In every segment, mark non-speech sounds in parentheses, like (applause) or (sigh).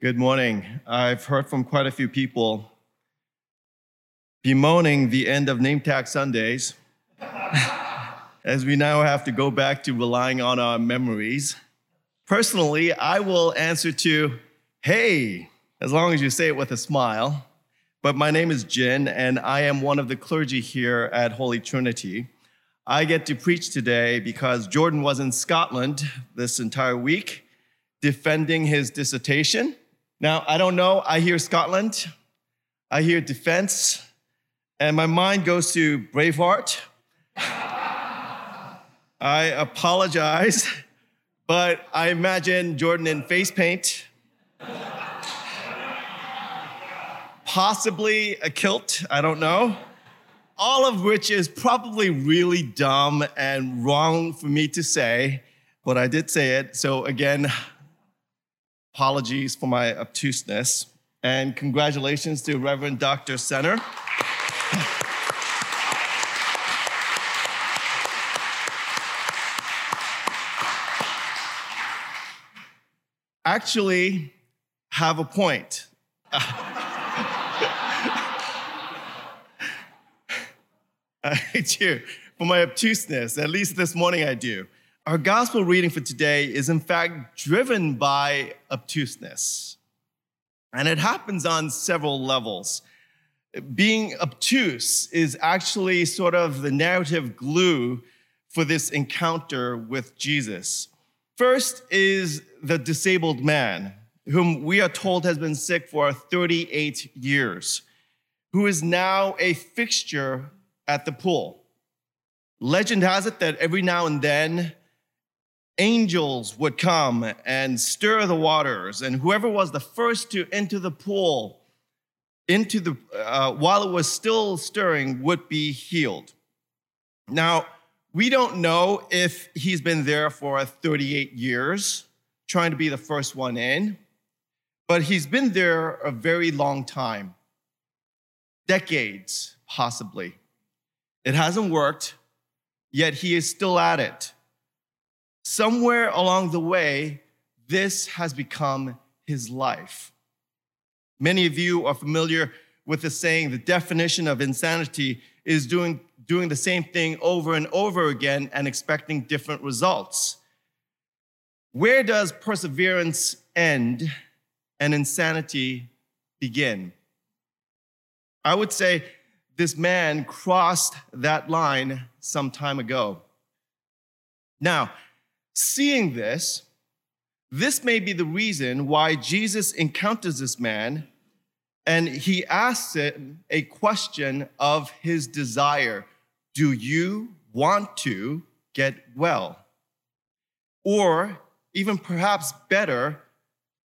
Good morning. I've heard from quite a few people bemoaning the end of name tag Sundays (laughs) as we now have to go back to relying on our memories. Personally, I will answer to, hey, as long as you say it with a smile. But my name is Jin, and I am one of the clergy here at Holy Trinity. I get to preach today because Jordan was in Scotland this entire week defending his dissertation. Now, I don't know, I hear Scotland, I hear defense, and my mind goes to Braveheart. I apologize, but I imagine Jordan in face paint, possibly a kilt, I don't know. All of which is probably really dumb and wrong for me to say, but I did say it. So, again, apologies for my obtuseness. And congratulations to Reverend Dr. Senner. Actually, have a point. (laughs) I do. For my obtuseness, at least this morning I do. Our gospel reading for today is, in fact, driven by obtuseness. And it happens on several levels. Being obtuse is actually sort of the narrative glue for this encounter with Jesus. First is the disabled man, whom we are told has been sick for 38 years, who is now a fixture at the pool. Legend has it that every now and then, angels would come and stir the waters, and whoever was the first to enter the pool, into the uh, while it was still stirring, would be healed. Now, we don't know if he's been there for 38 years, trying to be the first one in, but he's been there a very long time, decades possibly. It hasn't worked, yet he is still at it. Somewhere along the way, this has become his life. Many of you are familiar with the saying the definition of insanity is doing, doing the same thing over and over again and expecting different results. Where does perseverance end and insanity begin? I would say this man crossed that line some time ago. Now, seeing this, this may be the reason why Jesus encounters this man and he asks him a question of his desire Do you want to get well? Or even perhaps better,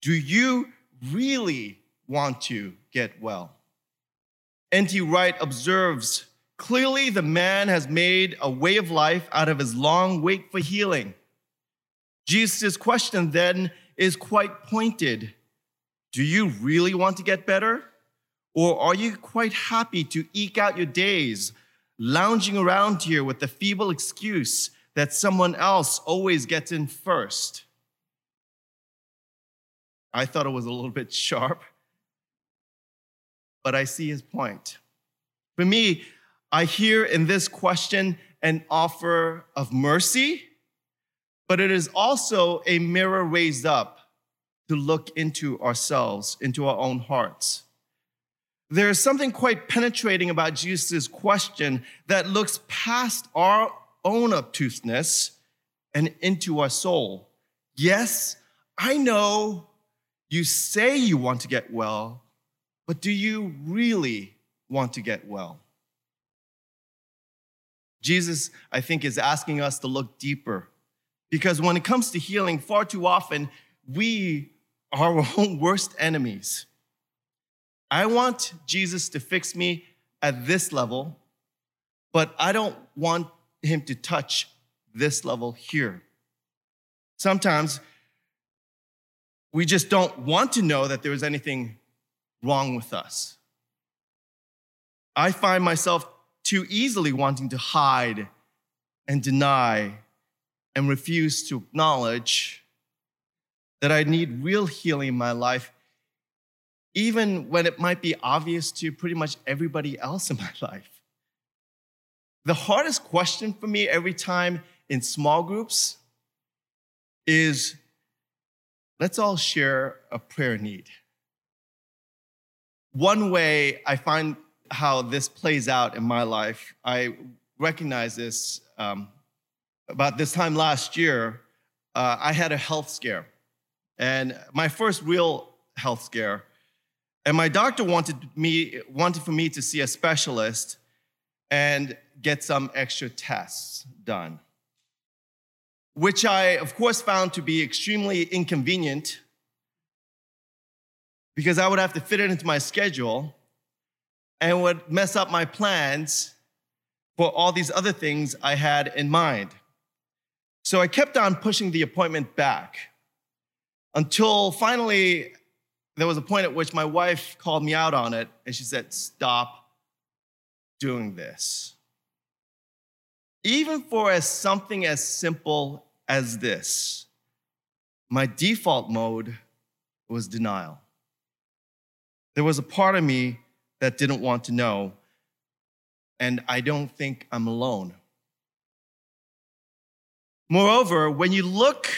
do you really want to get well? N.T. Wright observes clearly the man has made a way of life out of his long wait for healing. Jesus' question then is quite pointed Do you really want to get better? Or are you quite happy to eke out your days lounging around here with the feeble excuse that someone else always gets in first? I thought it was a little bit sharp but I see his point. For me, I hear in this question an offer of mercy, but it is also a mirror raised up to look into ourselves, into our own hearts. There is something quite penetrating about Jesus' question that looks past our own obtuseness and into our soul. Yes, I know you say you want to get well, but do you really want to get well? Jesus, I think, is asking us to look deeper because when it comes to healing, far too often we are our own worst enemies. I want Jesus to fix me at this level, but I don't want him to touch this level here. Sometimes we just don't want to know that there is anything wrong with us. I find myself too easily wanting to hide and deny and refuse to acknowledge that I need real healing in my life, even when it might be obvious to pretty much everybody else in my (laughs) life. The hardest question for me every time in small groups is let's all share a prayer need. One way I find how this plays out in my life, I recognize this um, about this time last year. Uh, I had a health scare, and my first real health scare. And my doctor wanted me wanted for me to see a specialist and get some extra tests done, which I, of course, found to be extremely inconvenient because I would have to fit it into my schedule and would mess up my plans for all these other things I had in mind. So I kept on pushing the appointment back until finally there was a point at which my wife called me out on it and she said, Stop doing this. Even for as something as simple as this, my default mode was denial. There was a part of me that didn't want to know, and I don't think I'm alone. Moreover, when you look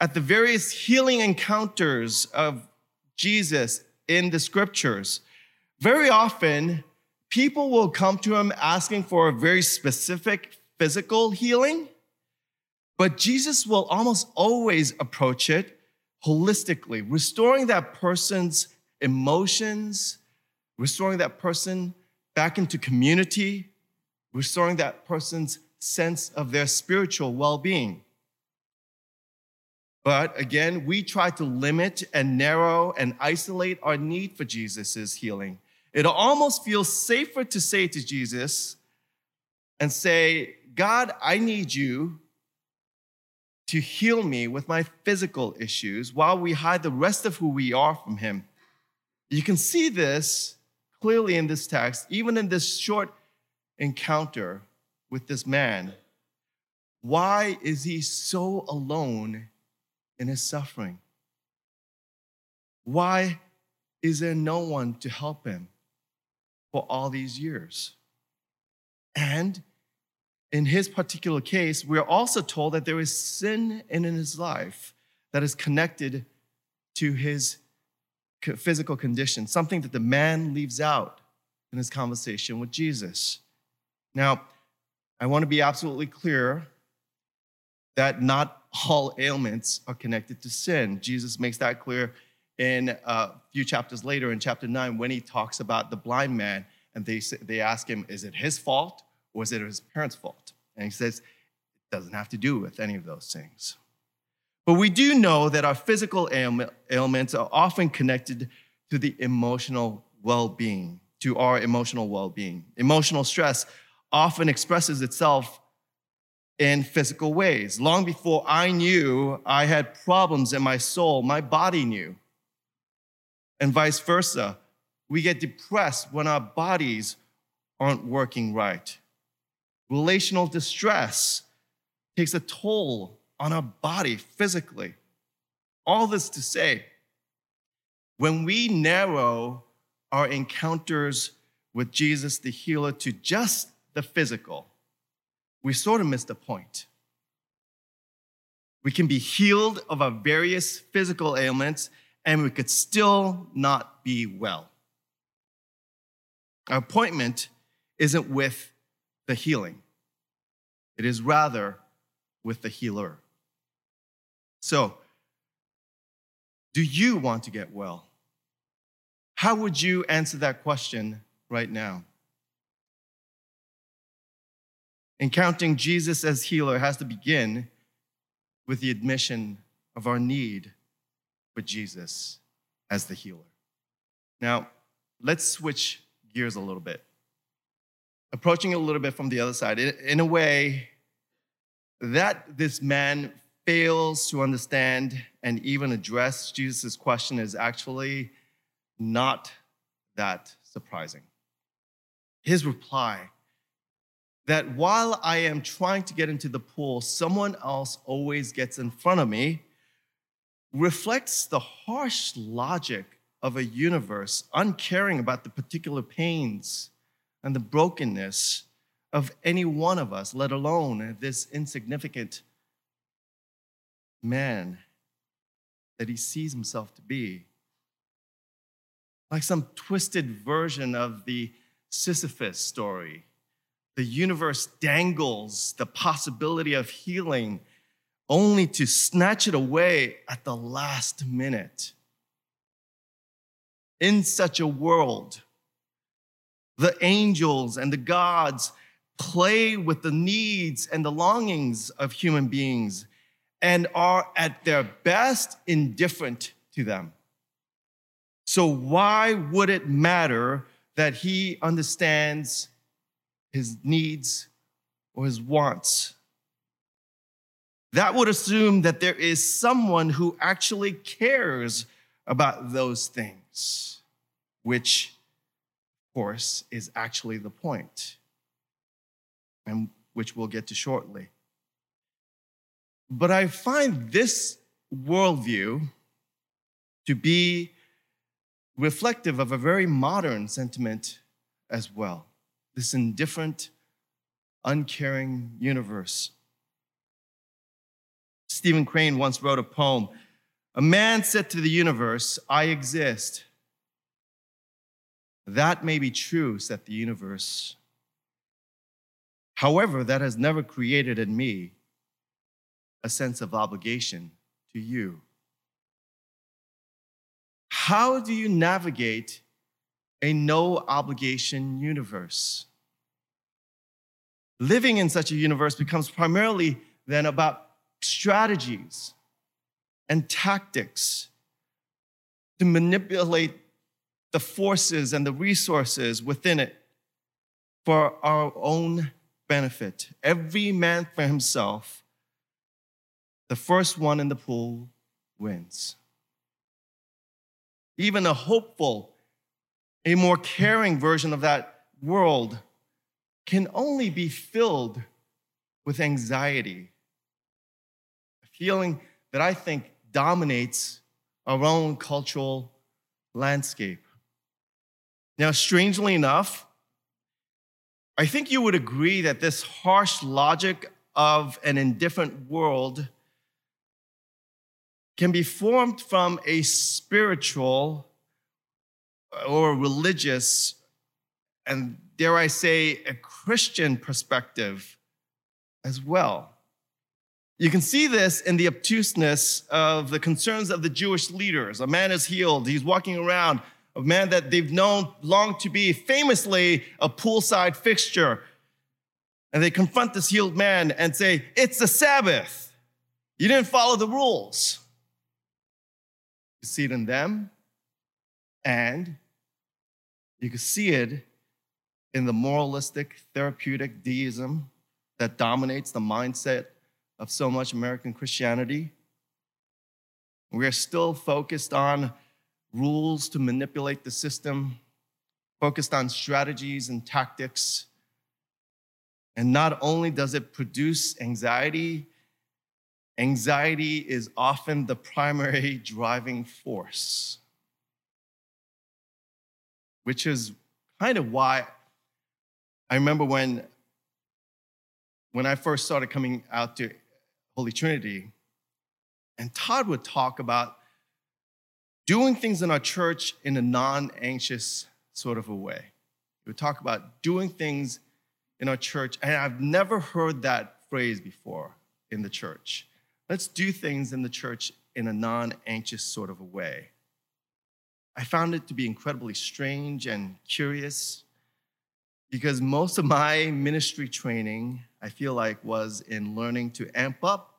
at the various healing encounters of Jesus in the scriptures, very often people will come to him asking for a very specific physical healing, but Jesus will almost always approach it holistically, restoring that person's emotions, restoring that person back into community, restoring that person's sense of their spiritual well being. But again, we try to limit and narrow and isolate our need for Jesus' healing it almost feels safer to say to Jesus and say, God, I need you to heal me with my physical issues while we hide the rest of who we are from Him. You can see this clearly in this text, even in this short encounter with this man. Why is he so alone in his suffering? Why is there no one to help him? for all these years. And in his particular case, we're also told that there is sin in his life that is connected to his physical condition, something that the man leaves out in his conversation with Jesus. Now, I want to be absolutely clear that not all ailments are connected to sin. Jesus makes that clear in a few chapters later, in chapter 9, when he talks about the blind man, and they, they ask him, Is it his fault or is it his parents' fault? And he says, It doesn't have to do with any of those things. But we do know that our physical ailments are often connected to the emotional well being, to our emotional well being. Emotional stress often expresses itself in physical ways. Long before I knew I had problems in my soul, my body knew and vice versa. We get depressed when our bodies aren't working right. Relational distress takes a toll on our body physically. All this to say, when we narrow our encounters with Jesus the healer to just the physical, we sort of miss the point. We can be healed of our various physical ailments and we could still not be well. Our appointment isn't with the healing, it is rather with the healer. So, do you want to get well? How would you answer that question right now? Encountering Jesus as healer has to begin with the admission of our need but Jesus as the healer. Now, let's switch gears a little bit. Approaching it a little bit from the other side, in a way that this man fails to understand and even address Jesus' question is actually not that surprising. His reply that while I am trying to get into the pool, someone else always gets in front of me reflects the harsh logic of a universe, uncaring about the particular pains and the brokenness of any one of us, let alone this insignificant man that he sees himself to be. Like some twisted version of the Sisyphus story. The universe dangles the possibility of healing only to snatch it away at the last minute. In such a world, the angels and the gods play with the needs and the longings of human beings and are at their best indifferent to them. So, why would it matter that he understands his needs or his wants? That would assume that there is someone who actually cares about those things, which, of course, is actually the point, and which we'll get to shortly. But I find this worldview to be reflective of a very modern sentiment as well this indifferent, uncaring universe. Stephen Crane once wrote a poem A man said to the universe, I exist. That may be true, said the universe. However, that has never created in me a sense of obligation to you. How do you navigate a no obligation universe? Living in such a universe becomes primarily then about strategies and tactics to manipulate the forces and the resources within it for our own benefit. Every man for himself the first one in the pool wins. Even a hopeful, a more caring version of that world can only be filled with anxiety, a feeling that I think dominates our own cultural landscape. Now, strangely enough, I think you would agree that this harsh logic of an indifferent world can be formed from a spiritual or religious, and dare I say, a Christian perspective as well. You can see this in the obtuseness of the concerns of the Jewish leaders. A man is healed, he's walking around, a man that they've known long to be famously a poolside fixture. And they confront this healed man and say, It's the Sabbath. You didn't follow the rules. You see it in them, and you can see it in the moralistic, therapeutic deism that dominates the mindset of so much American Christianity. We are still focused on rules to manipulate the system, focused on strategies and tactics. And not only does it produce anxiety, Anxiety is often the primary driving force, which is kind of why I remember when, when I first started coming out to Holy Trinity, and Todd would talk about doing things in our church in a non anxious sort of a way. He would talk about doing things in our church, and I've never heard that phrase before in the church. Let's do things in the church in a non anxious sort of a way. I found it to be incredibly strange and curious because most of my ministry training, I feel like, was in learning to amp up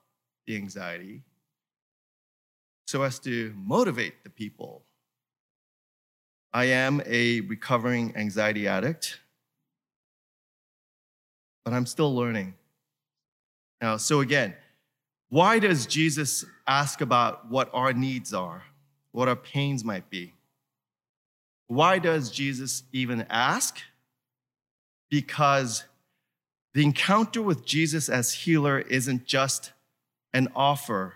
the anxiety so as to motivate the people. I am a recovering anxiety addict, but I'm still learning. Now, so again, why does Jesus ask about what our needs are, what our pains might be? Why does Jesus even ask? Because the encounter with Jesus as healer isn't just an offer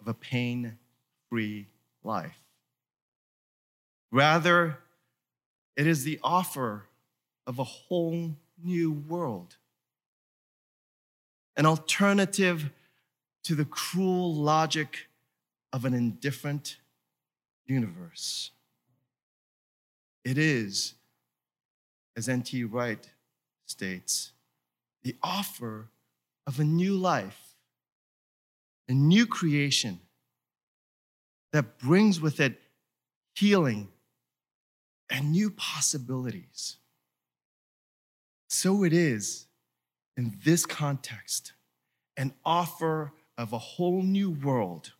of a pain free life. Rather, it is the offer of a whole new world, an alternative to the cruel logic of an indifferent universe. It is, as N.T. Wright states, the offer of a new life, a new creation that brings with it healing and new possibilities. So it is in this context an offer of a whole new world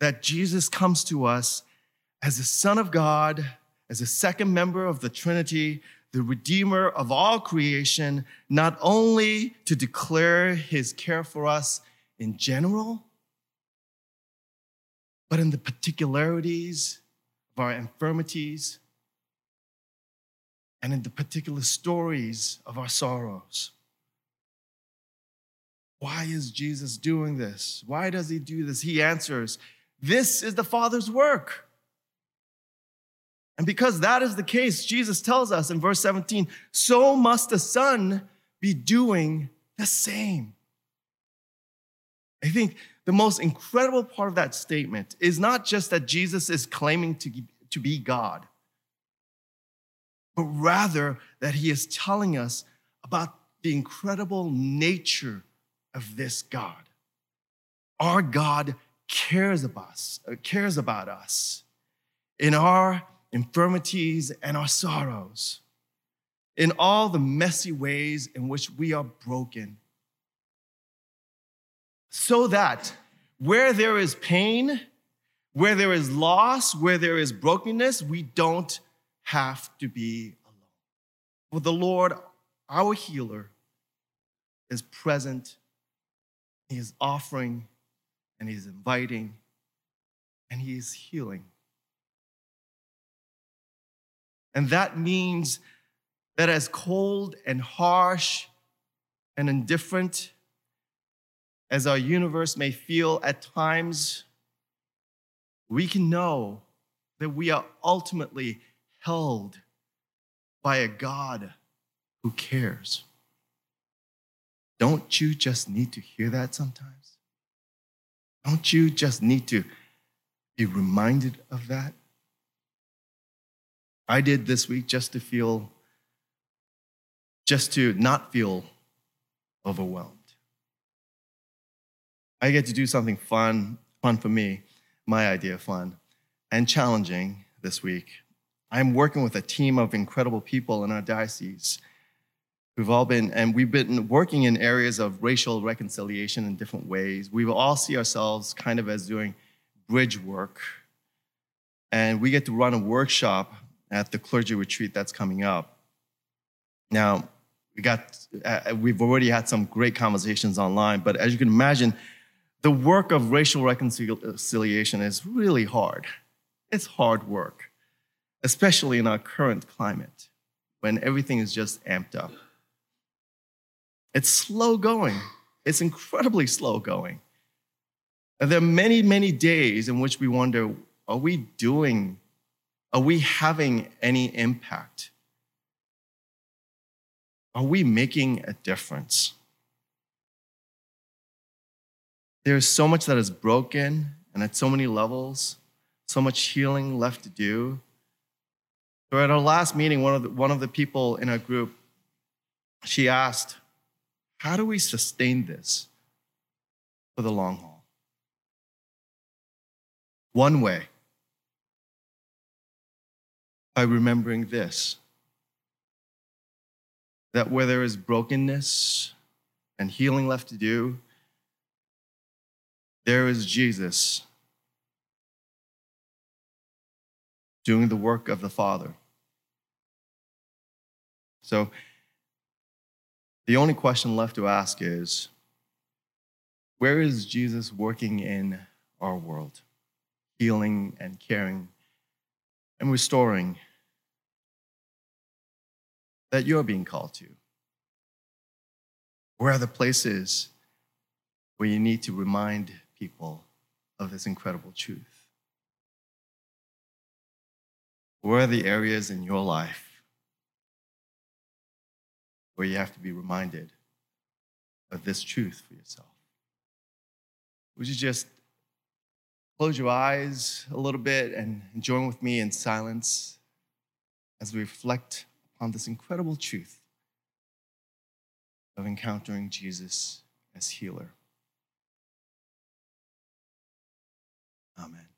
that Jesus comes to us as the Son of God, as a second member of the Trinity, the Redeemer of all creation, not only to declare his care for us in general, but in the particularities of our infirmities and in the particular stories of our sorrows. Why is Jesus doing this? Why does he do this? He answers, This is the Father's work. And because that is the case, Jesus tells us in verse 17, so must the Son be doing the same. I think the most incredible part of that statement is not just that Jesus is claiming to, to be God, but rather that he is telling us about the incredible nature of this God. Our God cares about us, uh, cares about us in our infirmities and our sorrows, in all the messy ways in which we are broken. So that where there is pain, where there is loss, where there is brokenness, we don't have to be alone. For the Lord, our healer, is present, He is offering, and He's inviting, and He is healing. And that means that as cold and harsh and indifferent as our universe may feel at times, we can know that we are ultimately held by a God who cares. Don't you just need to hear that sometimes? Don't you just need to be reminded of that? I did this week just to feel, just to not feel overwhelmed. I get to do something fun, fun for me, my idea of fun, and challenging this week. I'm working with a team of incredible people in our diocese who've all been, and we've been working in areas of racial reconciliation in different ways. We all see ourselves kind of as doing bridge work. And we get to run a workshop at the clergy retreat that's coming up. Now, we got, uh, we've already had some great conversations online, but as you can imagine, the work of racial reconciliation is really hard. It's hard work especially in our current climate when everything is just amped up. It's slow going, it's incredibly slow going. And there are many, many days in which we wonder are we doing, are we having any impact? Are we making a difference? There's so much that is broken and at so many levels, so much healing left to do. So at our last meeting, one of the, one of the people in our group, she asked, how do we sustain this for the long haul? One way, by remembering this that where there is brokenness and healing left to do, there is Jesus doing the work of the Father. So the only question left to ask is where is Jesus working in our world, healing and caring and restoring that you're being called to? Where are the places where you need to remind people of this incredible truth? Where are the areas in your life where you have to be reminded of this truth for yourself? Would you just close your eyes a little bit and join with me in silence as we reflect on this incredible truth of encountering Jesus as healer? Amen.